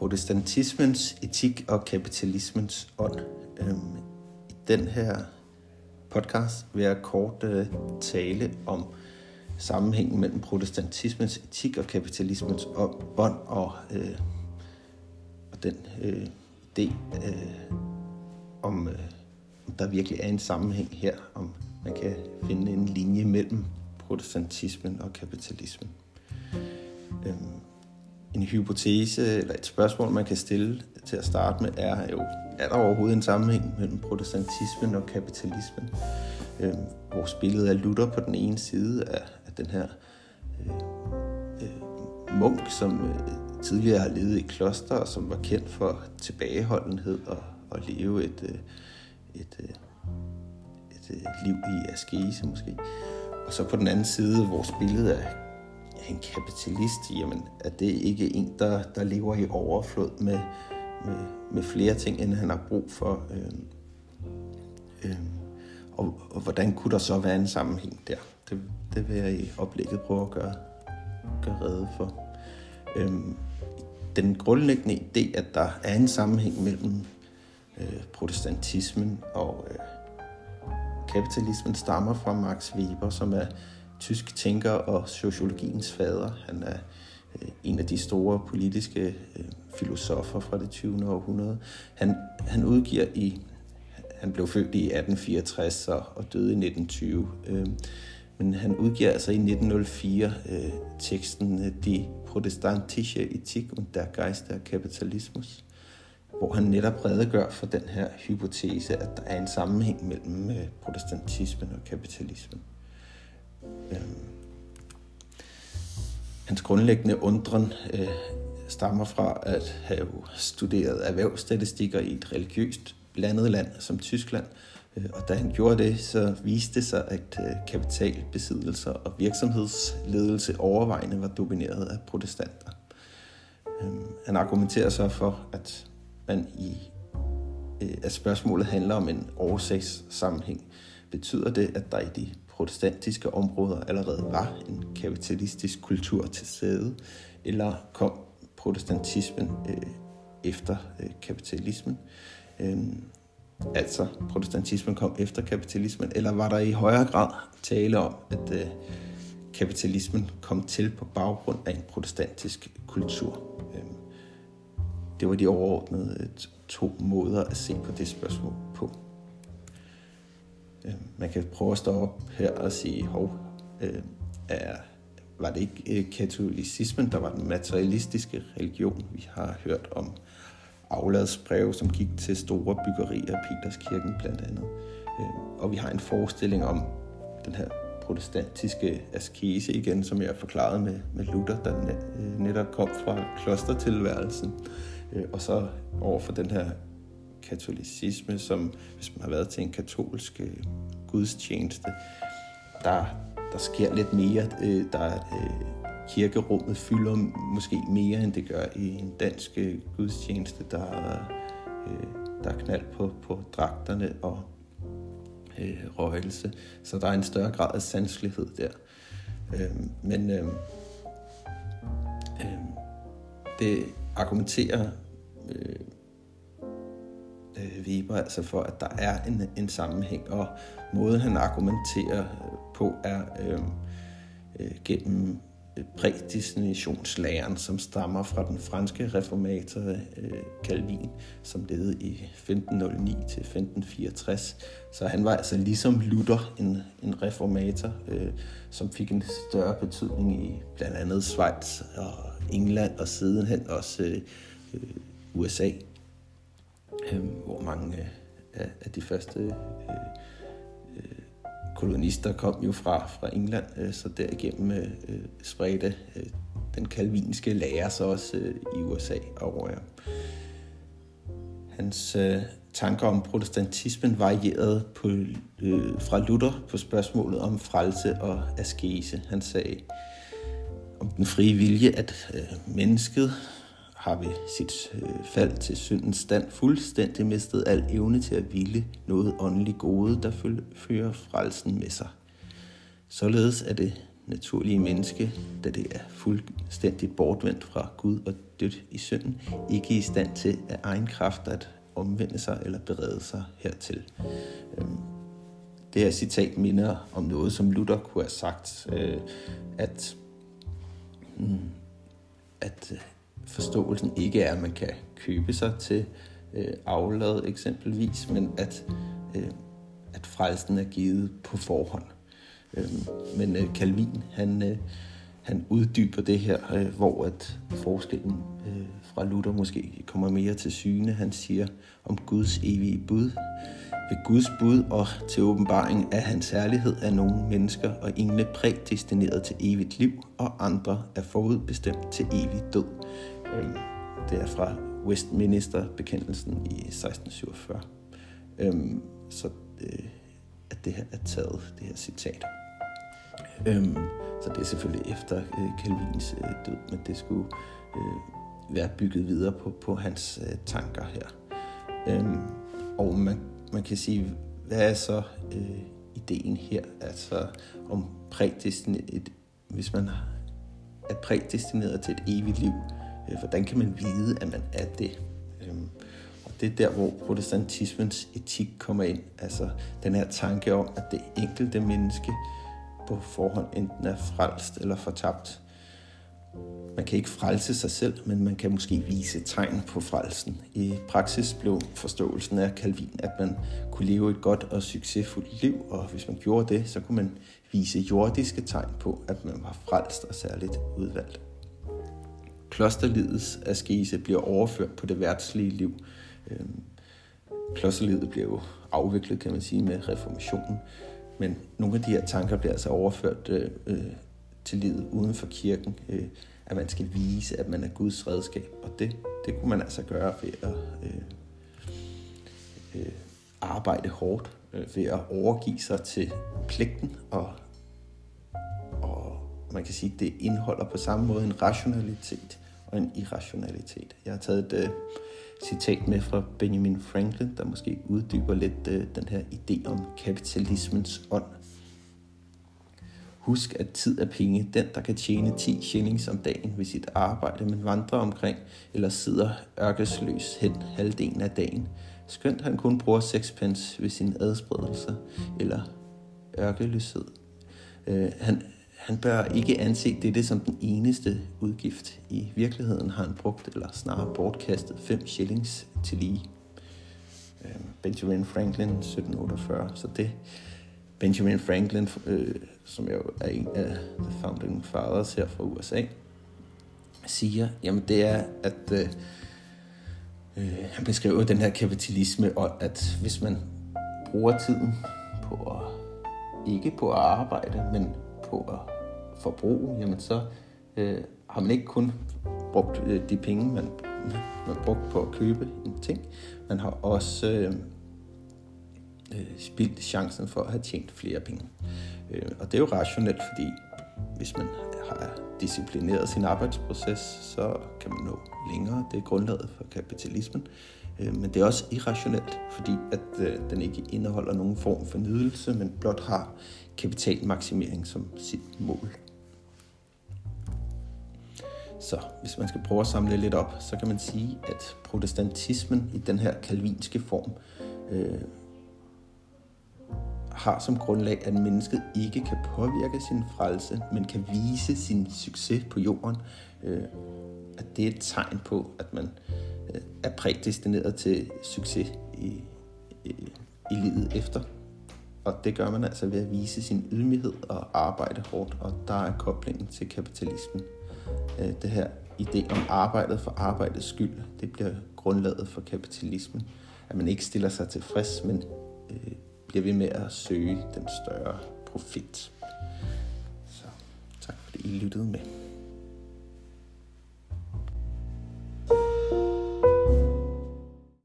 protestantismens etik og kapitalismens ånd. Øhm, I den her podcast vil jeg kort øh, tale om sammenhængen mellem protestantismens etik og kapitalismens ånd og, øh, og den øh, idé øh, om, øh, om der virkelig er en sammenhæng her, om man kan finde en linje mellem protestantismen og kapitalismen. Øhm, en hypotese eller et spørgsmål, man kan stille til at starte med, er jo, er der overhovedet en sammenhæng mellem protestantismen og kapitalismen? Øh, vores billede af Luther på den ene side af, af den her øh, øh, munk, som øh, tidligere har levet i kloster, og som var kendt for tilbageholdenhed og, og leve et, øh, et, øh, et, øh, liv i askese måske. Og så på den anden side vores billede af en kapitalist, jamen er det ikke en, der, der lever i overflod med, med, med flere ting, end han har brug for? Øh, øh, og, og hvordan kunne der så være en sammenhæng der? Det, det vil jeg i oplægget prøve at gøre, gøre rede for. Øh, den grundlæggende idé, at der er en sammenhæng mellem øh, protestantismen og øh, kapitalismen, stammer fra Max Weber, som er tysk tænker og sociologiens fader. Han er øh, en af de store politiske øh, filosofer fra det 20. århundrede. Han, han udgiver i, han blev født i 1864 og, og døde i 1920, øh, men han udgiver altså i 1904 øh, teksten øh, De protestantische Ethik und der Geist der Kapitalismus, hvor han netop redegør for den her hypotese, at der er en sammenhæng mellem øh, protestantismen og kapitalismen. Øhm, hans grundlæggende undren øh, stammer fra at have studeret erhvervsstatistikker i et religiøst blandet land som Tyskland. Øh, og da han gjorde det, så viste det sig, at øh, kapitalbesiddelser og virksomhedsledelse overvejende var domineret af protestanter. Øh, han argumenterer så for, at man i at spørgsmålet handler om en årsagssammenhæng. Betyder det, at der i de protestantiske områder allerede var en kapitalistisk kultur til stede, eller kom protestantismen øh, efter øh, kapitalismen? Øh, altså, protestantismen kom efter kapitalismen, eller var der i højere grad tale om, at øh, kapitalismen kom til på baggrund af en protestantisk kultur? Øh, det var de overordnede øh, to måder at se på det spørgsmål på. Øh, man kan prøve at stå op her og sige, hov, øh, er, var det ikke øh, katolicismen, der var den materialistiske religion? Vi har hørt om afladsbreve, som gik til store byggerier, Peterskirken blandt andet. Øh, og vi har en forestilling om den her protestantiske askese igen, som jeg forklarede med, med Luther, der øh, netop kom fra klostertilværelsen, øh, og så over for den her katolicisme, som hvis man har været til en katolsk øh, gudstjeneste, der, der sker lidt mere. Øh, der øh, kirkerummet fylder måske mere, end det gør i en dansk øh, gudstjeneste. Der, øh, der er knald på, på dragterne og øh, røgelse. Så der er en større grad af sanselighed der. Øh, men øh, øh, det argumenterer øh, øh, Weber altså for, at der er en, en sammenhæng, og måden han argumenterer øh, på er øh, øh, gennem øh, prædestinationslæren, som stammer fra den franske reformator øh, Calvin, som levede i 1509 til 1564. Så han var altså ligesom Luther en, en reformator, øh, som fik en større betydning i blandt andet Schweiz og England og sidenhen også øh, øh USA øh, hvor mange øh, af, de første øh, øh, kolonister kom jo fra, fra England, øh, så derigennem øh, øh spredte øh, den kalvinske lære så også øh, i USA over. Hans øh, tanker om protestantismen varierede på, øh, fra Luther på spørgsmålet om frelse og askese. Han sagde om den frie vilje, at øh, mennesket har ved sit øh, fald til syndens stand fuldstændig mistet al evne til at ville noget åndeligt gode, der fører frelsen med sig. Således er det naturlige menneske, da det er fuldstændig bortvendt fra Gud og dødt i synden, ikke i stand til af egen kraft at omvende sig eller berede sig hertil. Øhm, det her citat minder om noget, som Luther kunne have sagt, øh, at, mm, at øh, forståelsen ikke er, at man kan købe sig til øh, aflad eksempelvis, men at, øh, at frelsen er givet på forhånd. Øh, men øh, Calvin, han, øh, han uddyber det her, øh, hvor at forskellen øh, fra Luther måske kommer mere til syne. Han siger om Guds evige bud. Ved Guds bud og til åbenbaring af hans særlighed er nogle mennesker og engle prædestineret til evigt liv, og andre er forudbestemt til evig død. Øh, det er fra Westminster-bekendelsen i 1647. Øh, så øh, at det her er taget, det her citat. Så det er selvfølgelig efter Calvins død, men det skulle være bygget videre på, på hans tanker her. Øhm, og man, man kan sige, hvad er så øh, ideen her? Altså om prædestineret, hvis man er prædestineret til et evigt liv, øh, hvordan kan man vide, at man er det? Øh, og det er der, hvor protestantismens etik kommer ind. Altså den her tanke om, at det enkelte menneske på forhånd enten er frelst eller fortabt. Man kan ikke frelse sig selv, men man kan måske vise tegn på frelsen. I praksis blev forståelsen af Calvin, at man kunne leve et godt og succesfuldt liv, og hvis man gjorde det, så kunne man vise jordiske tegn på, at man var frelst og særligt udvalgt. Klosterlivets askese bliver overført på det værtslige liv. Øhm, klosterlivet bliver jo afviklet, kan man sige, med reformationen, men nogle af de her tanker bliver altså overført øh, øh til livet uden for kirken, øh, at man skal vise, at man er Guds redskab, og det, det kunne man altså gøre ved at øh, øh, arbejde hårdt, øh, ved at overgive sig til pligten, og, og man kan sige, at det indeholder på samme måde en rationalitet og en irrationalitet. Jeg har taget et øh, citat med fra Benjamin Franklin, der måske uddyber lidt øh, den her idé om kapitalismens ånd. Husk, at tid er penge. Den, der kan tjene 10 shillings om dagen ved sit arbejde, men vandrer omkring eller sidder ørkesløs hen halvdelen af dagen. Skønt han kun bruger 6 pence ved sin adspredelse eller ørkeløshed. Øh, han, han bør ikke anse dette som den eneste udgift. I virkeligheden har han brugt, eller snarere bortkastet, 5 shillings til lige. Øhm, Benjamin Franklin, 1748. Så det Benjamin Franklin, øh, som jo er en af the founding fathers her fra USA, siger, jamen det er, at øh, øh, han beskriver den her kapitalisme, og at hvis man bruger tiden på at, ikke på at arbejde, men på at forbruge, jamen så øh, har man ikke kun brugt øh, de penge, man, man brugt på at købe en ting, man har også øh, øh, spildt chancen for at have tjent flere penge. Øh, og det er jo rationelt, fordi hvis man har disciplineret sin arbejdsproces, så kan man nå længere. Det er grundlaget for kapitalismen. Øh, men det er også irrationelt, fordi at øh, den ikke indeholder nogen form for nydelse, men blot har kapitalmaksimering som sit mål. Så hvis man skal prøve at samle lidt op, så kan man sige, at protestantismen i den her kalvinske form øh, har som grundlag, at mennesket ikke kan påvirke sin frelse, men kan vise sin succes på jorden. Øh, at det er et tegn på, at man øh, er prædestineret til succes i, i, i livet efter. Og det gør man altså ved at vise sin ydmyghed og arbejde hårdt, og der er koblingen til kapitalismen øh, det her idé om arbejdet for arbejdets skyld, det bliver grundlaget for kapitalismen. At man ikke stiller sig tilfreds, men øh, bliver ved med at søge den større profit. Så tak fordi I lyttede med.